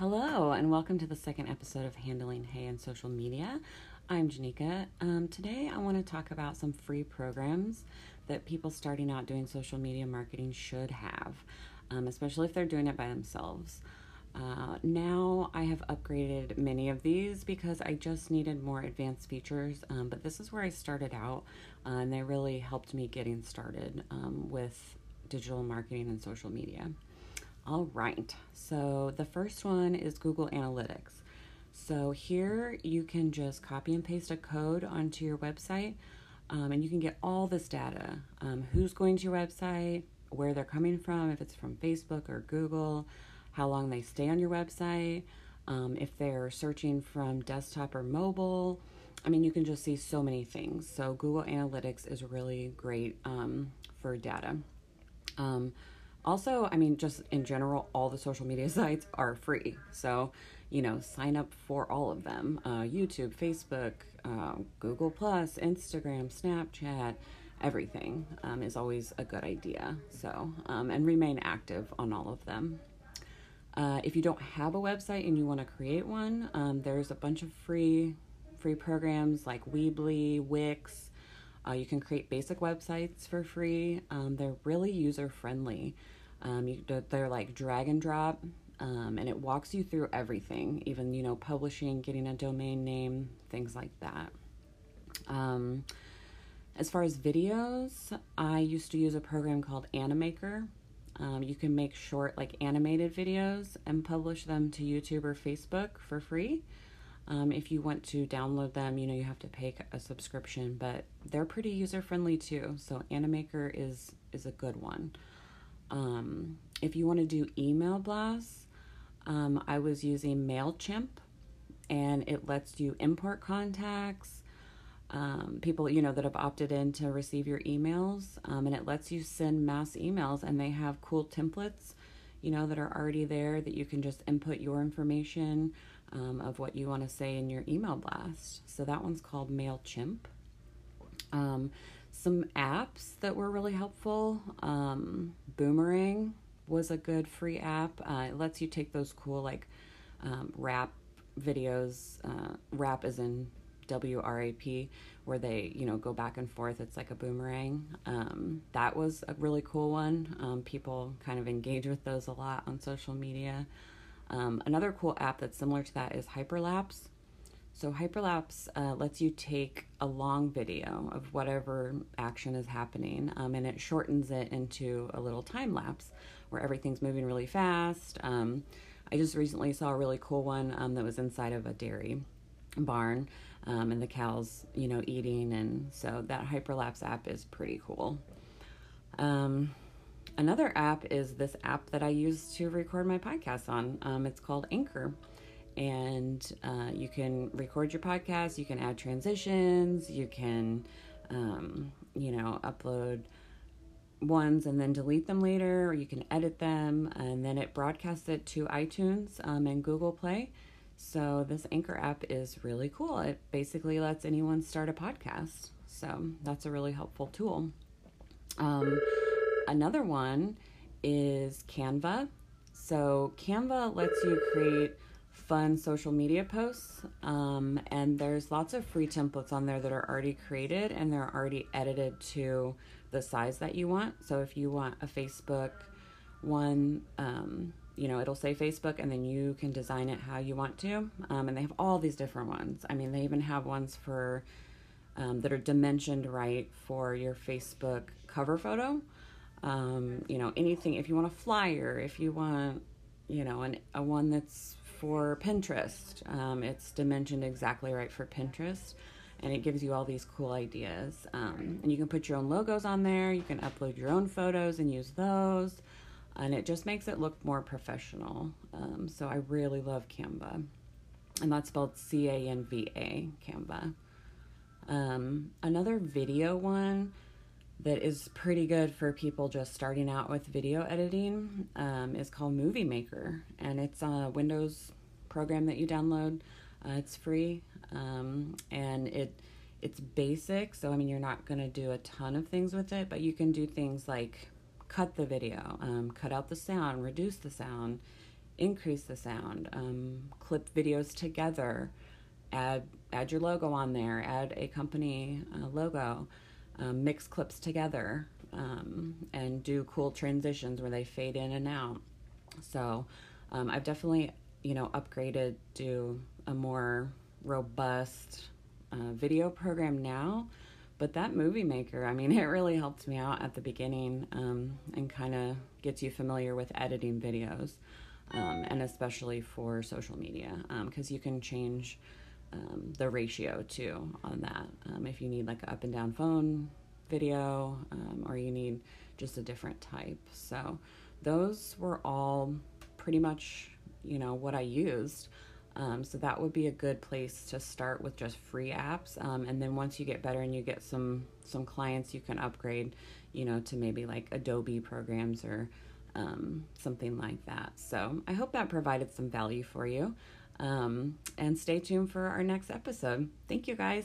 Hello, and welcome to the second episode of Handling Hay and Social Media. I'm Janika. Um, today, I want to talk about some free programs that people starting out doing social media marketing should have, um, especially if they're doing it by themselves. Uh, now I have upgraded many of these because I just needed more advanced features, um, but this is where I started out, uh, and they really helped me getting started um, with digital marketing and social media. All right, so the first one is Google Analytics. So here you can just copy and paste a code onto your website, um, and you can get all this data um, who's going to your website, where they're coming from, if it's from Facebook or Google how long they stay on your website, um, if they're searching from desktop or mobile. I mean, you can just see so many things. So, Google Analytics is really great um, for data. Also, I mean, just in general, all the social media sites are free. So, you know, sign up for all of them uh, YouTube, Facebook, uh, Google, Plus, Instagram, Snapchat, everything um, is always a good idea. So, um, and remain active on all of them. Uh, if you don't have a website and you want to create one, um, there's a bunch of free free programs like Weebly, Wix. Uh, you can create basic websites for free. Um, they're really user friendly. Um, you, they're like drag and drop, um, and it walks you through everything, even you know publishing, getting a domain name, things like that. Um, as far as videos, I used to use a program called Animaker. Um, you can make short, like animated videos and publish them to YouTube or Facebook for free. Um, if you want to download them, you know, you have to pay a subscription, but they're pretty user friendly too. So Animaker is is a good one. Um, if you want to do email blasts, um, I was using Mailchimp, and it lets you import contacts um, people you know that have opted in to receive your emails um, and it lets you send mass emails and they have cool templates you know that are already there that you can just input your information um, of what you want to say in your email blast. So that one's called mailchimp. Um, some apps that were really helpful um, boomerang was a good free app uh, it lets you take those cool like um, wrap videos uh, wrap is in WRAP, where they, you know, go back and forth. It's like a boomerang. Um, that was a really cool one. Um, people kind of engage with those a lot on social media. Um, another cool app that's similar to that is Hyperlapse. So, Hyperlapse uh, lets you take a long video of whatever action is happening um, and it shortens it into a little time lapse where everything's moving really fast. Um, I just recently saw a really cool one um, that was inside of a dairy barn um, and the cows, you know, eating. And so that Hyperlapse app is pretty cool. Um, another app is this app that I use to record my podcast on. Um, it's called Anchor. And uh, you can record your podcast, you can add transitions, you can, um, you know, upload ones and then delete them later, or you can edit them, and then it broadcasts it to iTunes um, and Google Play. So, this Anchor app is really cool. It basically lets anyone start a podcast. So, that's a really helpful tool. Um, another one is Canva. So, Canva lets you create fun social media posts, um, and there's lots of free templates on there that are already created and they're already edited to the size that you want. So, if you want a Facebook one, um, you know, it'll say Facebook and then you can design it how you want to. Um, and they have all these different ones. I mean, they even have ones for um, that are dimensioned right for your Facebook cover photo. Um, you know, anything, if you want a flyer, if you want, you know, an, a one that's for Pinterest, um, it's dimensioned exactly right for Pinterest. And it gives you all these cool ideas. Um, and you can put your own logos on there. You can upload your own photos and use those and it just makes it look more professional. Um, so I really love Canva, and that's spelled C A N V A, Canva. Um, another video one that is pretty good for people just starting out with video editing um, is called Movie Maker, and it's a Windows program that you download. Uh, it's free, um, and it it's basic. So I mean, you're not gonna do a ton of things with it, but you can do things like cut the video, um, cut out the sound, reduce the sound. increase the sound, um, clip videos together, add add your logo on there, add a company uh, logo, um, mix clips together, um, and do cool transitions where they fade in and out. So um, I've definitely you know upgraded to a more robust uh, video program now. But that movie maker, I mean, it really helped me out at the beginning um, and kind of gets you familiar with editing videos, um, and especially for social media, because um, you can change um, the ratio too on that. Um, if you need like an up and down phone video, um, or you need just a different type. So those were all pretty much, you know, what I used. Um, so that would be a good place to start with just free apps, um, and then once you get better and you get some some clients, you can upgrade, you know, to maybe like Adobe programs or um, something like that. So I hope that provided some value for you, um, and stay tuned for our next episode. Thank you, guys.